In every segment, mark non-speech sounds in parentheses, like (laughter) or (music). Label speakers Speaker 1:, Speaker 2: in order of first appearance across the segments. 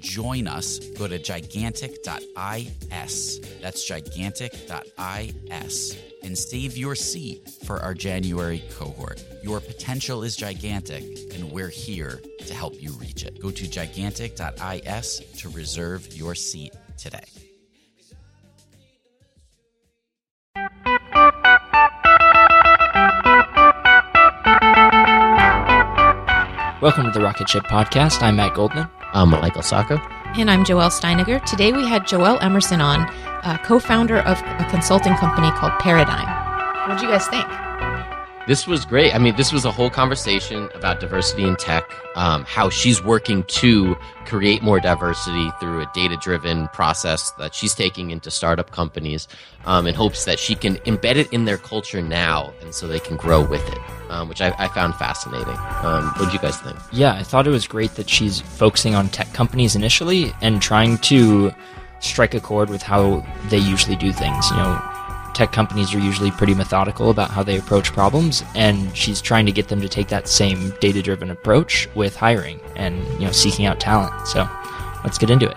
Speaker 1: join us, go to gigantic.is. That's gigantic.is and save your seat for our January cohort. Your potential is gigantic, and we're here to help you reach it. Go to gigantic.is to reserve your seat today.
Speaker 2: Welcome to the Rocket Ship Podcast. I'm Matt Goldman.
Speaker 3: I'm Michael Sacco.
Speaker 4: And I'm Joelle Steiniger. Today we had Joelle Emerson on, uh, co founder of a consulting company called Paradigm. What do you guys think?
Speaker 3: This was great. I mean, this was a whole conversation about diversity in tech, um, how she's working to create more diversity through a data driven process that she's taking into startup companies um, in hopes that she can embed it in their culture now and so they can grow with it, um, which I, I, found fascinating. Um, what do you guys think?
Speaker 2: Yeah, I thought it was great that she's focusing on tech companies initially and trying to strike a chord with how they usually do things. You know, tech companies are usually pretty methodical about how they approach problems, and she's trying to get them to take that same data driven approach with hiring and you know seeking out talent. So let's get into it.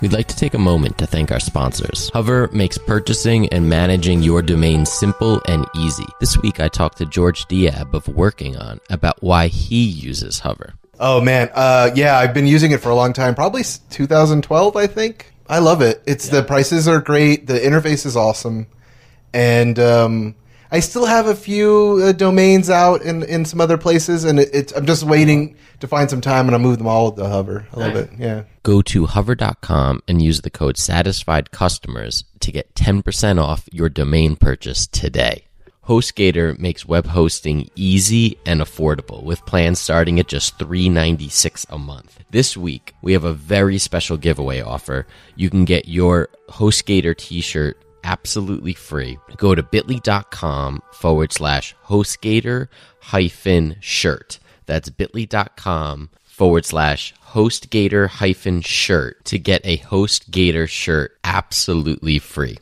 Speaker 3: We'd like to take a moment to thank our sponsors. Hover makes purchasing and managing your domain simple and easy. This week I talked to George Diab of Working On about why he uses Hover.
Speaker 5: Oh man, uh, yeah, I've been using it for a long time, probably 2012, I think. I love it. It's yeah. the prices are great. The interface is awesome, and um, I still have a few uh, domains out in, in some other places, and it, it's I'm just waiting to find some time, and I'll move them all to Hover. I love it. Yeah.
Speaker 3: Go to hover.com and use the code Satisfied Customers to get 10% off your domain purchase today. HostGator makes web hosting easy and affordable with plans starting at just $3.96 a month. This week, we have a very special giveaway offer. You can get your HostGator t-shirt absolutely free. Go to bit.ly.com forward slash HostGator hyphen shirt. That's bit.ly.com forward slash HostGator hyphen shirt to get a HostGator shirt absolutely free.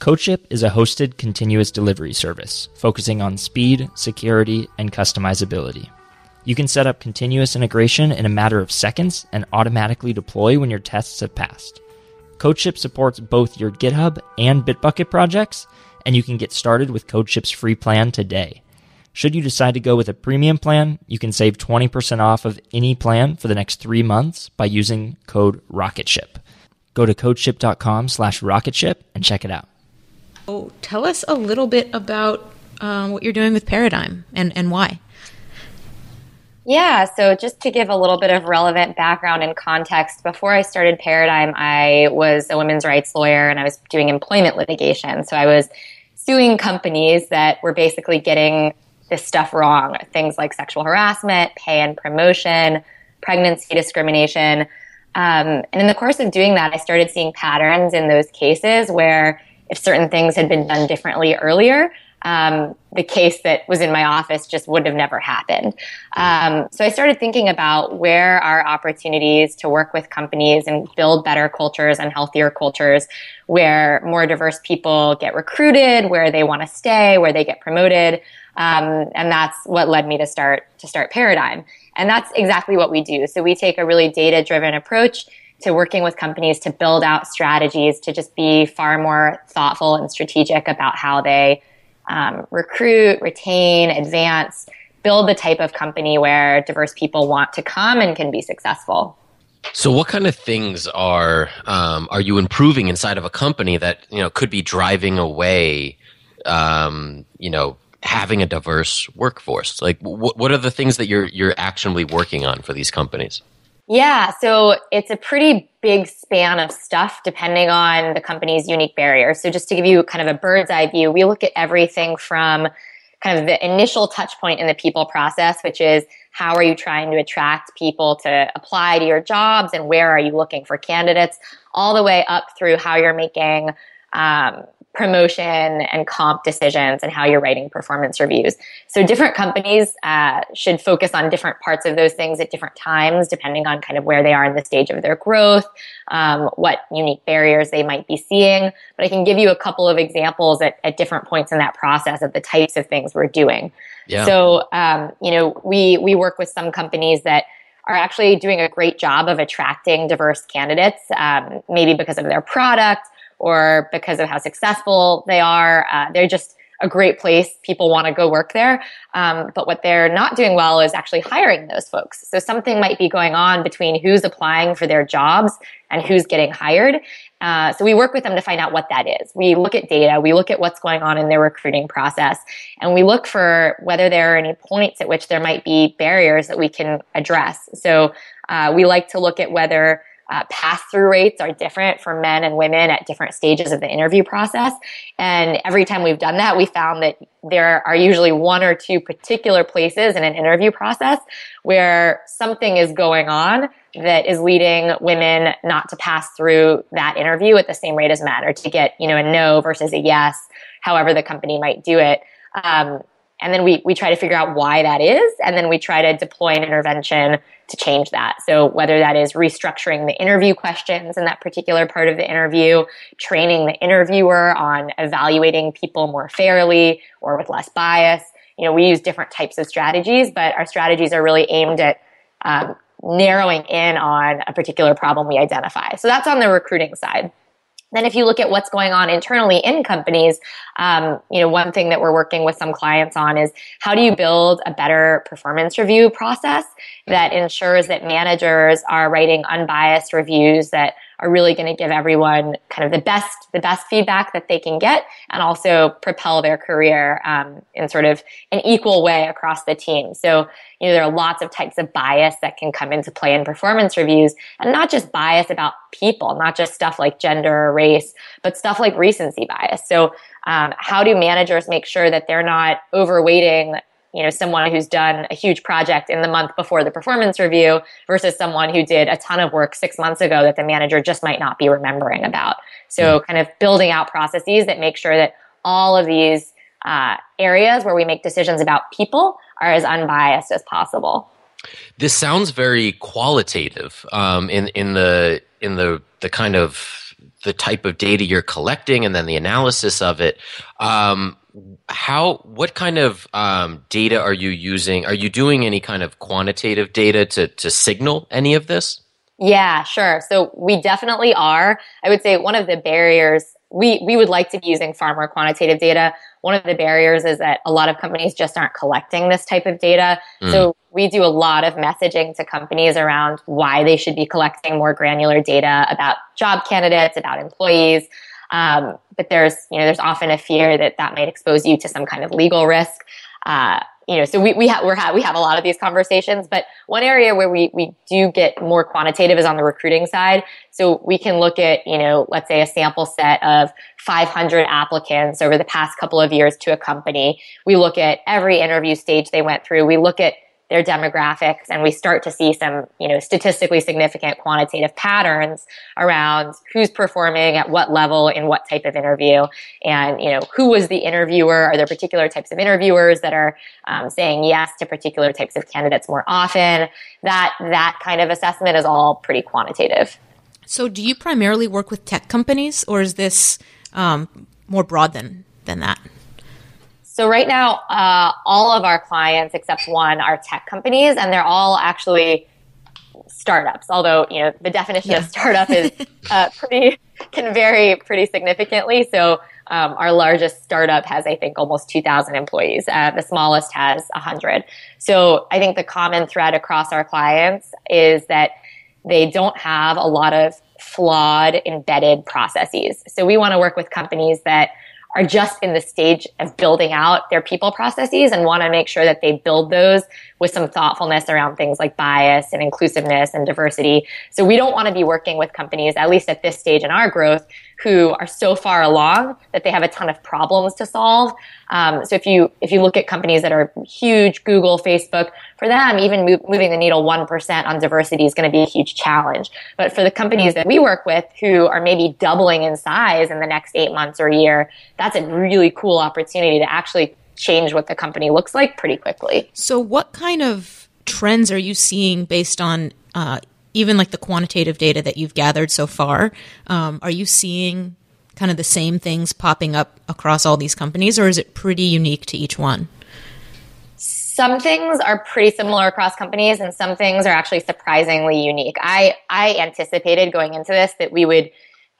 Speaker 2: CodeShip is a hosted continuous delivery service focusing on speed, security, and customizability. You can set up continuous integration in a matter of seconds and automatically deploy when your tests have passed. CodeShip supports both your GitHub and Bitbucket projects, and you can get started with CodeShip's free plan today. Should you decide to go with a premium plan, you can save 20% off of any plan for the next three months by using code ROCKETSHIP. Go to codeship.com slash rocketship and check it out.
Speaker 4: Tell us a little bit about um, what you're doing with Paradigm and, and why.
Speaker 6: Yeah, so just to give a little bit of relevant background and context, before I started Paradigm, I was a women's rights lawyer and I was doing employment litigation. So I was suing companies that were basically getting this stuff wrong things like sexual harassment, pay and promotion, pregnancy discrimination. Um, and in the course of doing that, I started seeing patterns in those cases where if certain things had been done differently earlier, um, the case that was in my office just would have never happened. Um, so I started thinking about where are opportunities to work with companies and build better cultures and healthier cultures where more diverse people get recruited, where they want to stay, where they get promoted. Um, and that's what led me to start to start Paradigm. And that's exactly what we do. So we take a really data driven approach to working with companies to build out strategies to just be far more thoughtful and strategic about how they um, recruit, retain, advance, build the type of company where diverse people want to come and can be successful.
Speaker 3: So, what kind of things are um, are you improving inside of a company that you know could be driving away, um, you know, having a diverse workforce? Like, wh- what are the things that you're you're actionably working on for these companies?
Speaker 6: Yeah, so it's a pretty big span of stuff depending on the company's unique barriers. So just to give you kind of a bird's eye view, we look at everything from kind of the initial touch point in the people process, which is how are you trying to attract people to apply to your jobs and where are you looking for candidates, all the way up through how you're making um, promotion and comp decisions and how you're writing performance reviews. So different companies uh, should focus on different parts of those things at different times, depending on kind of where they are in the stage of their growth, um, what unique barriers they might be seeing. But I can give you a couple of examples at, at different points in that process of the types of things we're doing. Yeah. So, um, you know, we, we work with some companies that are actually doing a great job of attracting diverse candidates, um, maybe because of their product or because of how successful they are. Uh, they're just a great place. People want to go work there. Um, but what they're not doing well is actually hiring those folks. So something might be going on between who's applying for their jobs and who's getting hired. Uh, so we work with them to find out what that is. We look at data, we look at what's going on in their recruiting process, and we look for whether there are any points at which there might be barriers that we can address. So uh, we like to look at whether uh, pass through rates are different for men and women at different stages of the interview process. And every time we've done that, we found that there are usually one or two particular places in an interview process where something is going on that is leading women not to pass through that interview at the same rate as men or to get, you know, a no versus a yes, however the company might do it. Um, and then we, we try to figure out why that is. And then we try to deploy an intervention to change that. So whether that is restructuring the interview questions in that particular part of the interview, training the interviewer on evaluating people more fairly or with less bias. You know, we use different types of strategies, but our strategies are really aimed at um, narrowing in on a particular problem we identify. So that's on the recruiting side. Then, if you look at what's going on internally in companies, um, you know, one thing that we're working with some clients on is how do you build a better performance review process that ensures that managers are writing unbiased reviews that are really going to give everyone kind of the best the best feedback that they can get and also propel their career um, in sort of an equal way across the team. So you know there are lots of types of bias that can come into play in performance reviews and not just bias about people not just stuff like gender or race but stuff like recency bias. So um, how do managers make sure that they're not overweighting you know someone who's done a huge project in the month before the performance review versus someone who did a ton of work six months ago that the manager just might not be remembering about so mm. kind of building out processes that make sure that all of these uh, areas where we make decisions about people are as unbiased as possible
Speaker 3: This sounds very qualitative um, in in the in the the kind of the type of data you're collecting and then the analysis of it. Um, how what kind of um, data are you using? Are you doing any kind of quantitative data to to signal any of this?
Speaker 6: Yeah, sure. So we definitely are. I would say one of the barriers we we would like to be using far more quantitative data. One of the barriers is that a lot of companies just aren't collecting this type of data. Mm. So we do a lot of messaging to companies around why they should be collecting more granular data about job candidates, about employees. Um, but there's you know there's often a fear that that might expose you to some kind of legal risk. Uh, you know, so we, we have, we're ha- we have a lot of these conversations, but one area where we, we do get more quantitative is on the recruiting side. So we can look at, you know, let's say a sample set of 500 applicants over the past couple of years to a company. We look at every interview stage they went through. We look at their demographics and we start to see some, you know, statistically significant quantitative patterns around who's performing at what level in what type of interview and, you know, who was the interviewer? Are there particular types of interviewers that are um, saying yes to particular types of candidates more often? That, that kind of assessment is all pretty quantitative.
Speaker 4: So do you primarily work with tech companies or is this um, more broad than, than that?
Speaker 6: So right now, uh, all of our clients except one are tech companies, and they're all actually startups. Although you know the definition yeah. of startup is (laughs) uh, pretty can vary pretty significantly. So um, our largest startup has, I think, almost 2,000 employees. Uh, the smallest has 100. So I think the common thread across our clients is that they don't have a lot of flawed embedded processes. So we want to work with companies that are just in the stage of building out their people processes and want to make sure that they build those with some thoughtfulness around things like bias and inclusiveness and diversity. So we don't want to be working with companies, at least at this stage in our growth, who are so far along that they have a ton of problems to solve. Um, so if you if you look at companies that are huge, Google, Facebook, for them, even moving the needle one percent on diversity is going to be a huge challenge. But for the companies that we work with, who are maybe doubling in size in the next eight months or a year, that's a really cool opportunity to actually change what the company looks like pretty quickly.
Speaker 4: So, what kind of trends are you seeing based on uh, even like the quantitative data that you've gathered so far, um, are you seeing kind of the same things popping up across all these companies, or is it pretty unique to each one?
Speaker 6: Some things are pretty similar across companies, and some things are actually surprisingly unique. I I anticipated going into this that we would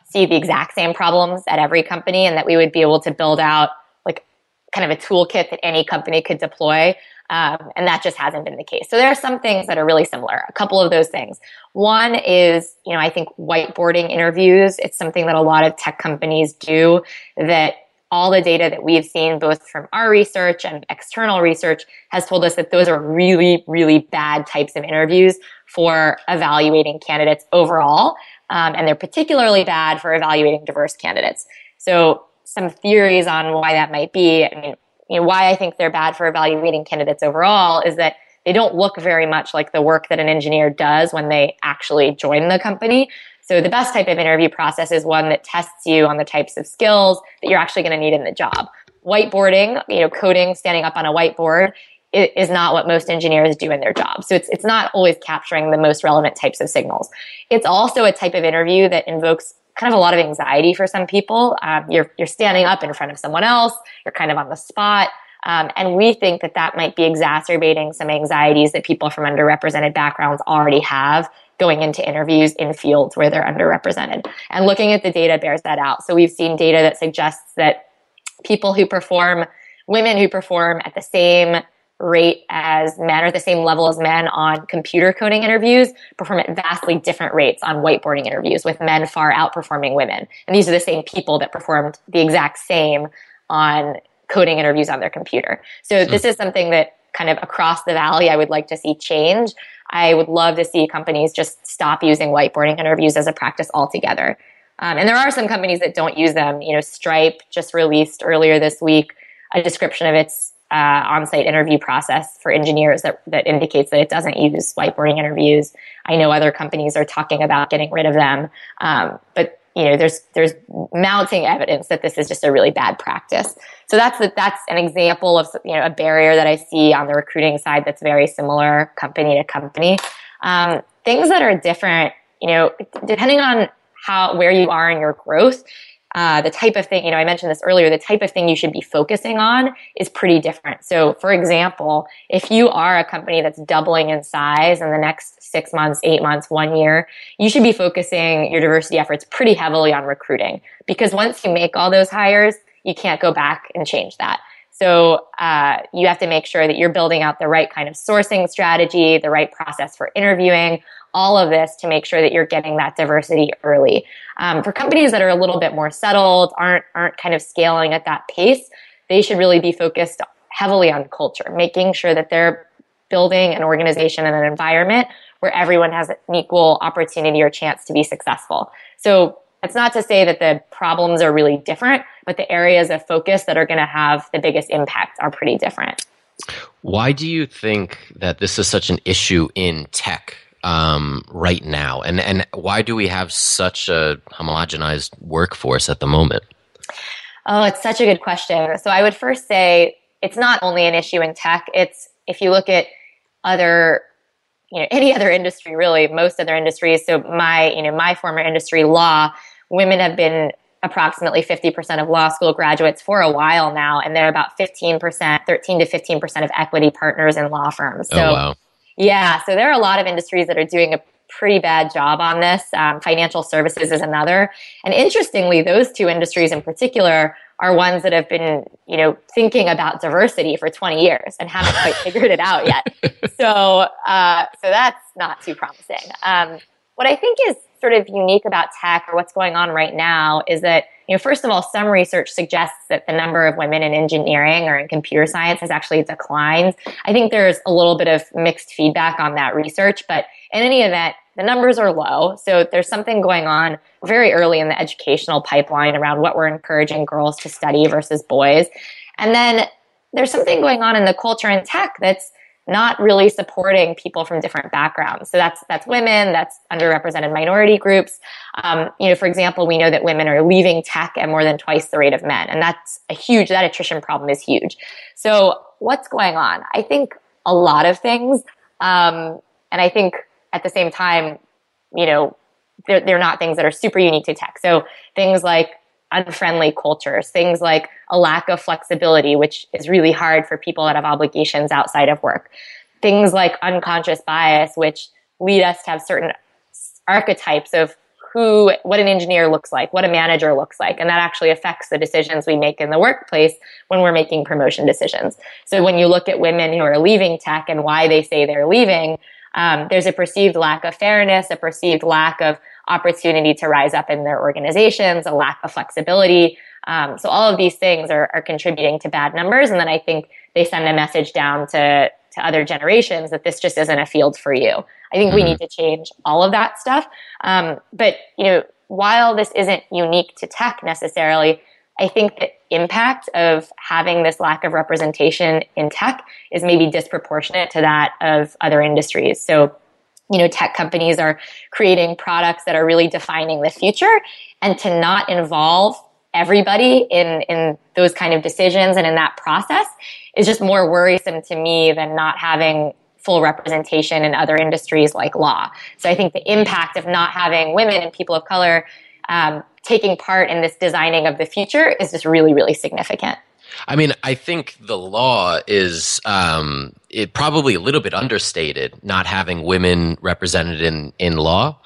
Speaker 6: see the exact same problems at every company, and that we would be able to build out like kind of a toolkit that any company could deploy. Um, and that just hasn't been the case. So there are some things that are really similar. A couple of those things. One is, you know, I think whiteboarding interviews. It's something that a lot of tech companies do that all the data that we've seen, both from our research and external research, has told us that those are really, really bad types of interviews for evaluating candidates overall. Um, and they're particularly bad for evaluating diverse candidates. So some theories on why that might be. I mean, you know, why I think they're bad for evaluating candidates overall is that they don't look very much like the work that an engineer does when they actually join the company. So the best type of interview process is one that tests you on the types of skills that you're actually going to need in the job. Whiteboarding, you know, coding, standing up on a whiteboard is not what most engineers do in their job. So it's, it's not always capturing the most relevant types of signals. It's also a type of interview that invokes kind of a lot of anxiety for some people. Um, you're, you're standing up in front of someone else. You're kind of on the spot. Um, and we think that that might be exacerbating some anxieties that people from underrepresented backgrounds already have going into interviews in fields where they're underrepresented. And looking at the data bears that out. So we've seen data that suggests that people who perform, women who perform at the same rate as men or the same level as men on computer coding interviews perform at vastly different rates on whiteboarding interviews with men far outperforming women. And these are the same people that performed the exact same on coding interviews on their computer. So this is something that kind of across the valley I would like to see change. I would love to see companies just stop using whiteboarding interviews as a practice altogether. Um, and there are some companies that don't use them. You know, Stripe just released earlier this week a description of its uh, on-site interview process for engineers that, that indicates that it doesn't use whiteboarding interviews. I know other companies are talking about getting rid of them, um, but you know, there's there's mounting evidence that this is just a really bad practice. So that's that's an example of you know a barrier that I see on the recruiting side that's very similar company to company. Um, things that are different, you know, depending on how where you are in your growth, uh, the type of thing, you know, I mentioned this earlier, the type of thing you should be focusing on is pretty different. So, for example, if you are a company that's doubling in size in the next six months, eight months, one year, you should be focusing your diversity efforts pretty heavily on recruiting because once you make all those hires, you can't go back and change that. So uh, you have to make sure that you're building out the right kind of sourcing strategy, the right process for interviewing, all of this to make sure that you're getting that diversity early. Um, for companies that are a little bit more settled, aren't aren't kind of scaling at that pace, they should really be focused heavily on culture, making sure that they're building an organization and an environment where everyone has an equal opportunity or chance to be successful. So it's not to say that the problems are really different, but the areas of focus that are going to have the biggest impact are pretty different.
Speaker 3: Why do you think that this is such an issue in tech um, right now, and and why do we have such a homogenized workforce at the moment?
Speaker 6: Oh, it's such a good question. So I would first say it's not only an issue in tech. It's if you look at other you know any other industry really most other industries so my you know my former industry law women have been approximately 50% of law school graduates for a while now and they're about 15% 13 to 15% of equity partners in law firms
Speaker 3: Oh,
Speaker 6: so
Speaker 3: wow.
Speaker 6: yeah, so there are a lot of industries that are doing a pretty bad job on this. Um, financial services is another, and interestingly, those two industries in particular are ones that have been, you know, thinking about diversity for 20 years and haven't quite (laughs) figured it out yet. So, uh, so that's not too promising. Um, what I think is sort of unique about tech or what's going on right now is that, you know, first of all, some research suggests that the number of women in engineering or in computer science has actually declined. I think there's a little bit of mixed feedback on that research, but in any event, the numbers are low. So there's something going on very early in the educational pipeline around what we're encouraging girls to study versus boys. And then there's something going on in the culture in tech that's not really supporting people from different backgrounds. So that's that's women, that's underrepresented minority groups. Um, you know, for example, we know that women are leaving tech at more than twice the rate of men, and that's a huge. That attrition problem is huge. So what's going on? I think a lot of things, um, and I think at the same time, you know, they're, they're not things that are super unique to tech. So things like unfriendly cultures, things like a lack of flexibility, which is really hard for people that have obligations outside of work. Things like unconscious bias, which lead us to have certain archetypes of who, what an engineer looks like, what a manager looks like. And that actually affects the decisions we make in the workplace when we're making promotion decisions. So when you look at women who are leaving tech and why they say they're leaving, um, there's a perceived lack of fairness, a perceived lack of opportunity to rise up in their organizations, a lack of flexibility. Um, so all of these things are, are contributing to bad numbers. And then I think they send a message down to, to other generations that this just isn't a field for you. I think we need to change all of that stuff. Um, but, you know, while this isn't unique to tech necessarily, I think the impact of having this lack of representation in tech is maybe disproportionate to that of other industries. So, you know, tech companies are creating products that are really defining the future and to not involve everybody in, in those kind of decisions and in that process is just more worrisome to me than not having full representation in other industries like law. So I think the impact of not having women and people of color um, taking part in this designing of the future is just really, really significant.
Speaker 3: I mean, I think the law is um, it probably a little bit understated, not having women represented in in law.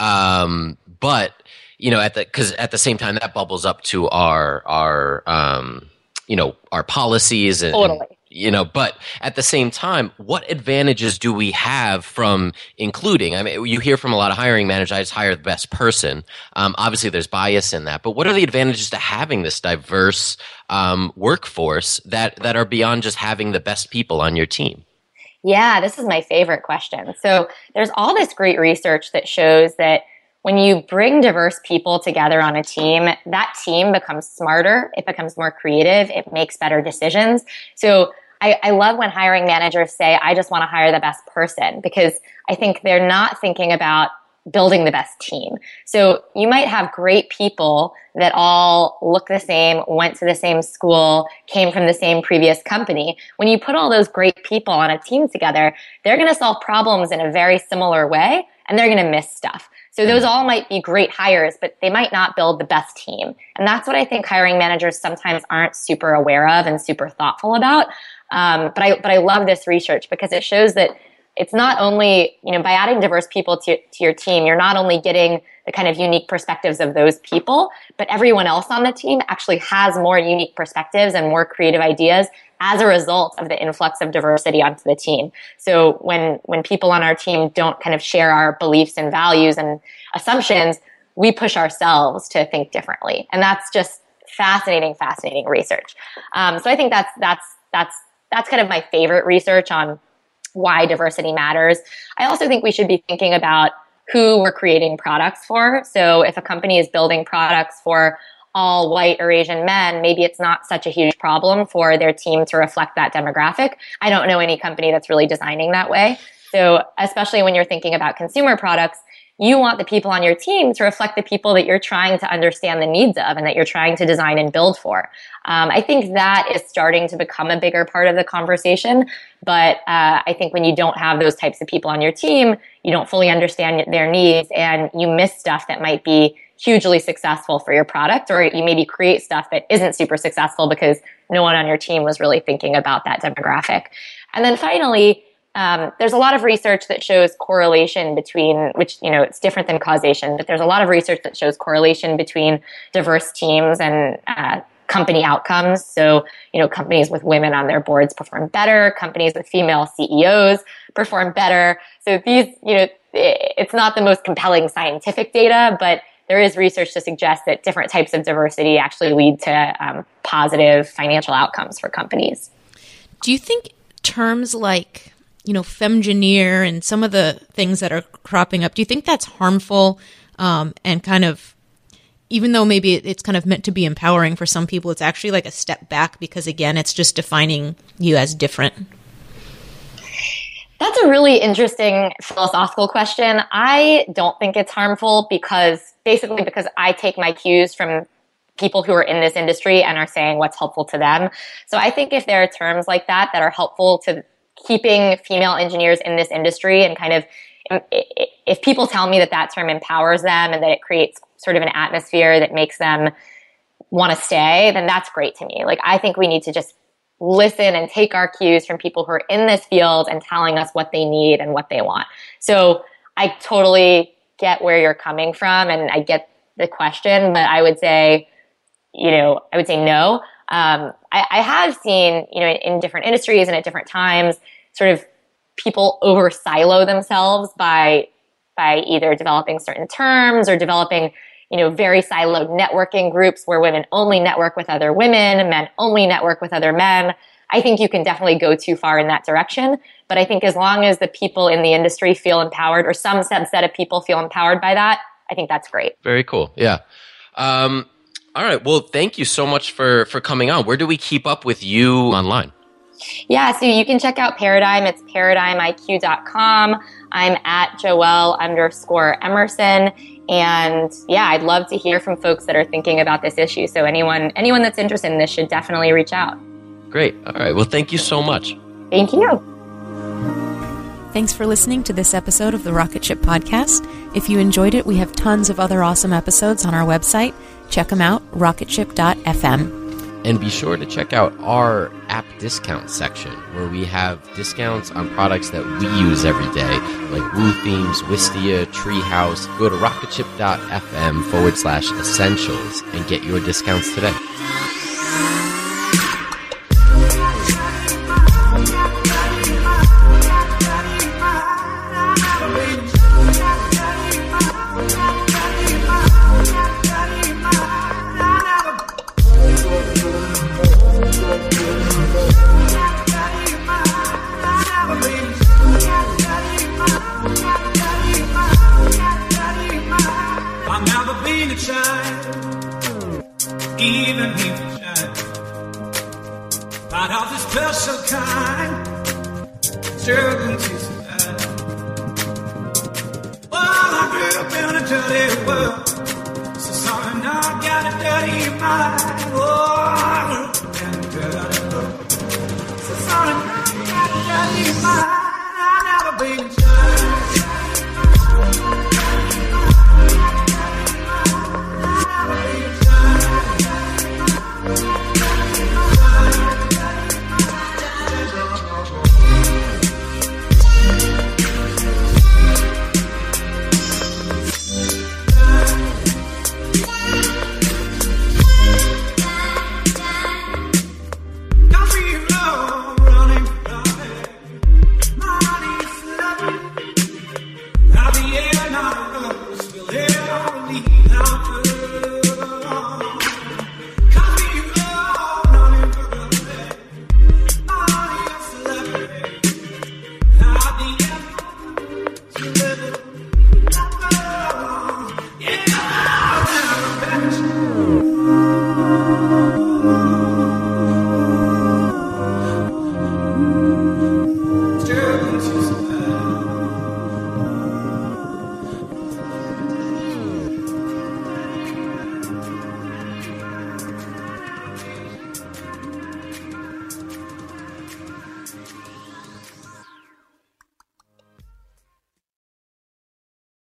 Speaker 3: Um, but you know, at the because at the same time that bubbles up to our our um, you know our policies and,
Speaker 6: Totally.
Speaker 3: and you know but at the same time what advantages do we have from including i mean you hear from a lot of hiring managers i just hire the best person um, obviously there's bias in that but what are the advantages to having this diverse um, workforce that that are beyond just having the best people on your team
Speaker 6: Yeah, this is my favorite question. So there's all this great research that shows that when you bring diverse people together on a team, that team becomes smarter, it becomes more creative, it makes better decisions. So I, I love when hiring managers say, I just want to hire the best person because I think they're not thinking about building the best team. So you might have great people that all look the same, went to the same school, came from the same previous company. When you put all those great people on a team together, they're going to solve problems in a very similar way and they're going to miss stuff. So mm-hmm. those all might be great hires, but they might not build the best team. And that's what I think hiring managers sometimes aren't super aware of and super thoughtful about. Um, but I but I love this research because it shows that it's not only you know by adding diverse people to, to your team you're not only getting the kind of unique perspectives of those people but everyone else on the team actually has more unique perspectives and more creative ideas as a result of the influx of diversity onto the team. So when when people on our team don't kind of share our beliefs and values and assumptions we push ourselves to think differently. And that's just fascinating fascinating research. Um, so i think that's that's that's that's kind of my favorite research on why diversity matters. I also think we should be thinking about who we're creating products for. So if a company is building products for all white or Asian men, maybe it's not such a huge problem for their team to reflect that demographic. I don't know any company that's really designing that way. So especially when you're thinking about consumer products, you want the people on your team to reflect the people that you're trying to understand the needs of and that you're trying to design and build for. Um, I think that is starting to become a bigger part of the conversation. But uh, I think when you don't have those types of people on your team, you don't fully understand their needs and you miss stuff that might be hugely successful for your product, or you maybe create stuff that isn't super successful because no one on your team was really thinking about that demographic. And then finally, um, there's a lot of research that shows correlation between, which, you know, it's different than causation, but there's a lot of research that shows correlation between diverse teams and uh, company outcomes. So, you know, companies with women on their boards perform better, companies with female CEOs perform better. So these, you know, it's not the most compelling scientific data, but there is research to suggest that different types of diversity actually lead to um, positive financial outcomes for companies.
Speaker 4: Do you think terms like you know, femgineer and some of the things that are cropping up. Do you think that's harmful um, and kind of, even though maybe it's kind of meant to be empowering for some people, it's actually like a step back because, again, it's just defining you as different?
Speaker 6: That's a really interesting philosophical question. I don't think it's harmful because basically because I take my cues from people who are in this industry and are saying what's helpful to them. So I think if there are terms like that that are helpful to keeping female engineers in this industry and kind of um, if people tell me that that term empowers them and that it creates sort of an atmosphere that makes them want to stay, then that's great to me. Like, I think we need to just listen and take our cues from people who are in this field and telling us what they need and what they want. So I totally get where you're coming from and I get the question, but I would say, you know, I would say no. Um, I, I, have seen, you know, in, in different industries and at different times, sort of people over silo themselves by by either developing certain terms or developing you know very siloed networking groups where women only network with other women men only network with other men. I think you can definitely go too far in that direction. But i think as long as the people in the industry feel empowered or some subset of people feel empowered by that i think that's great.
Speaker 3: Very cool. Yeah. Um, all right. Well, thank you so much for for coming on. Where do we keep up with you online?
Speaker 6: Yeah, so you can check out Paradigm. It's paradigmiq.com. I'm at Joelle underscore Emerson. And yeah, I'd love to hear from folks that are thinking about this issue. So anyone anyone that's interested in this should definitely reach out.
Speaker 3: Great. All right. Well, thank you so much.
Speaker 6: Thank you.
Speaker 4: Thanks for listening to this episode of the Rocket Ship Podcast. If you enjoyed it, we have tons of other awesome episodes on our website Check them out, rocketship.fm.
Speaker 3: And be sure to check out our app discount section where we have discounts on products that we use every day, like Woo Themes, Wistia, Treehouse. Go to rocketship.fm forward slash essentials and get your discounts today.
Speaker 7: Struggling to survive. All I grew up in a dirty world. So sorry, now I got a dirty mind.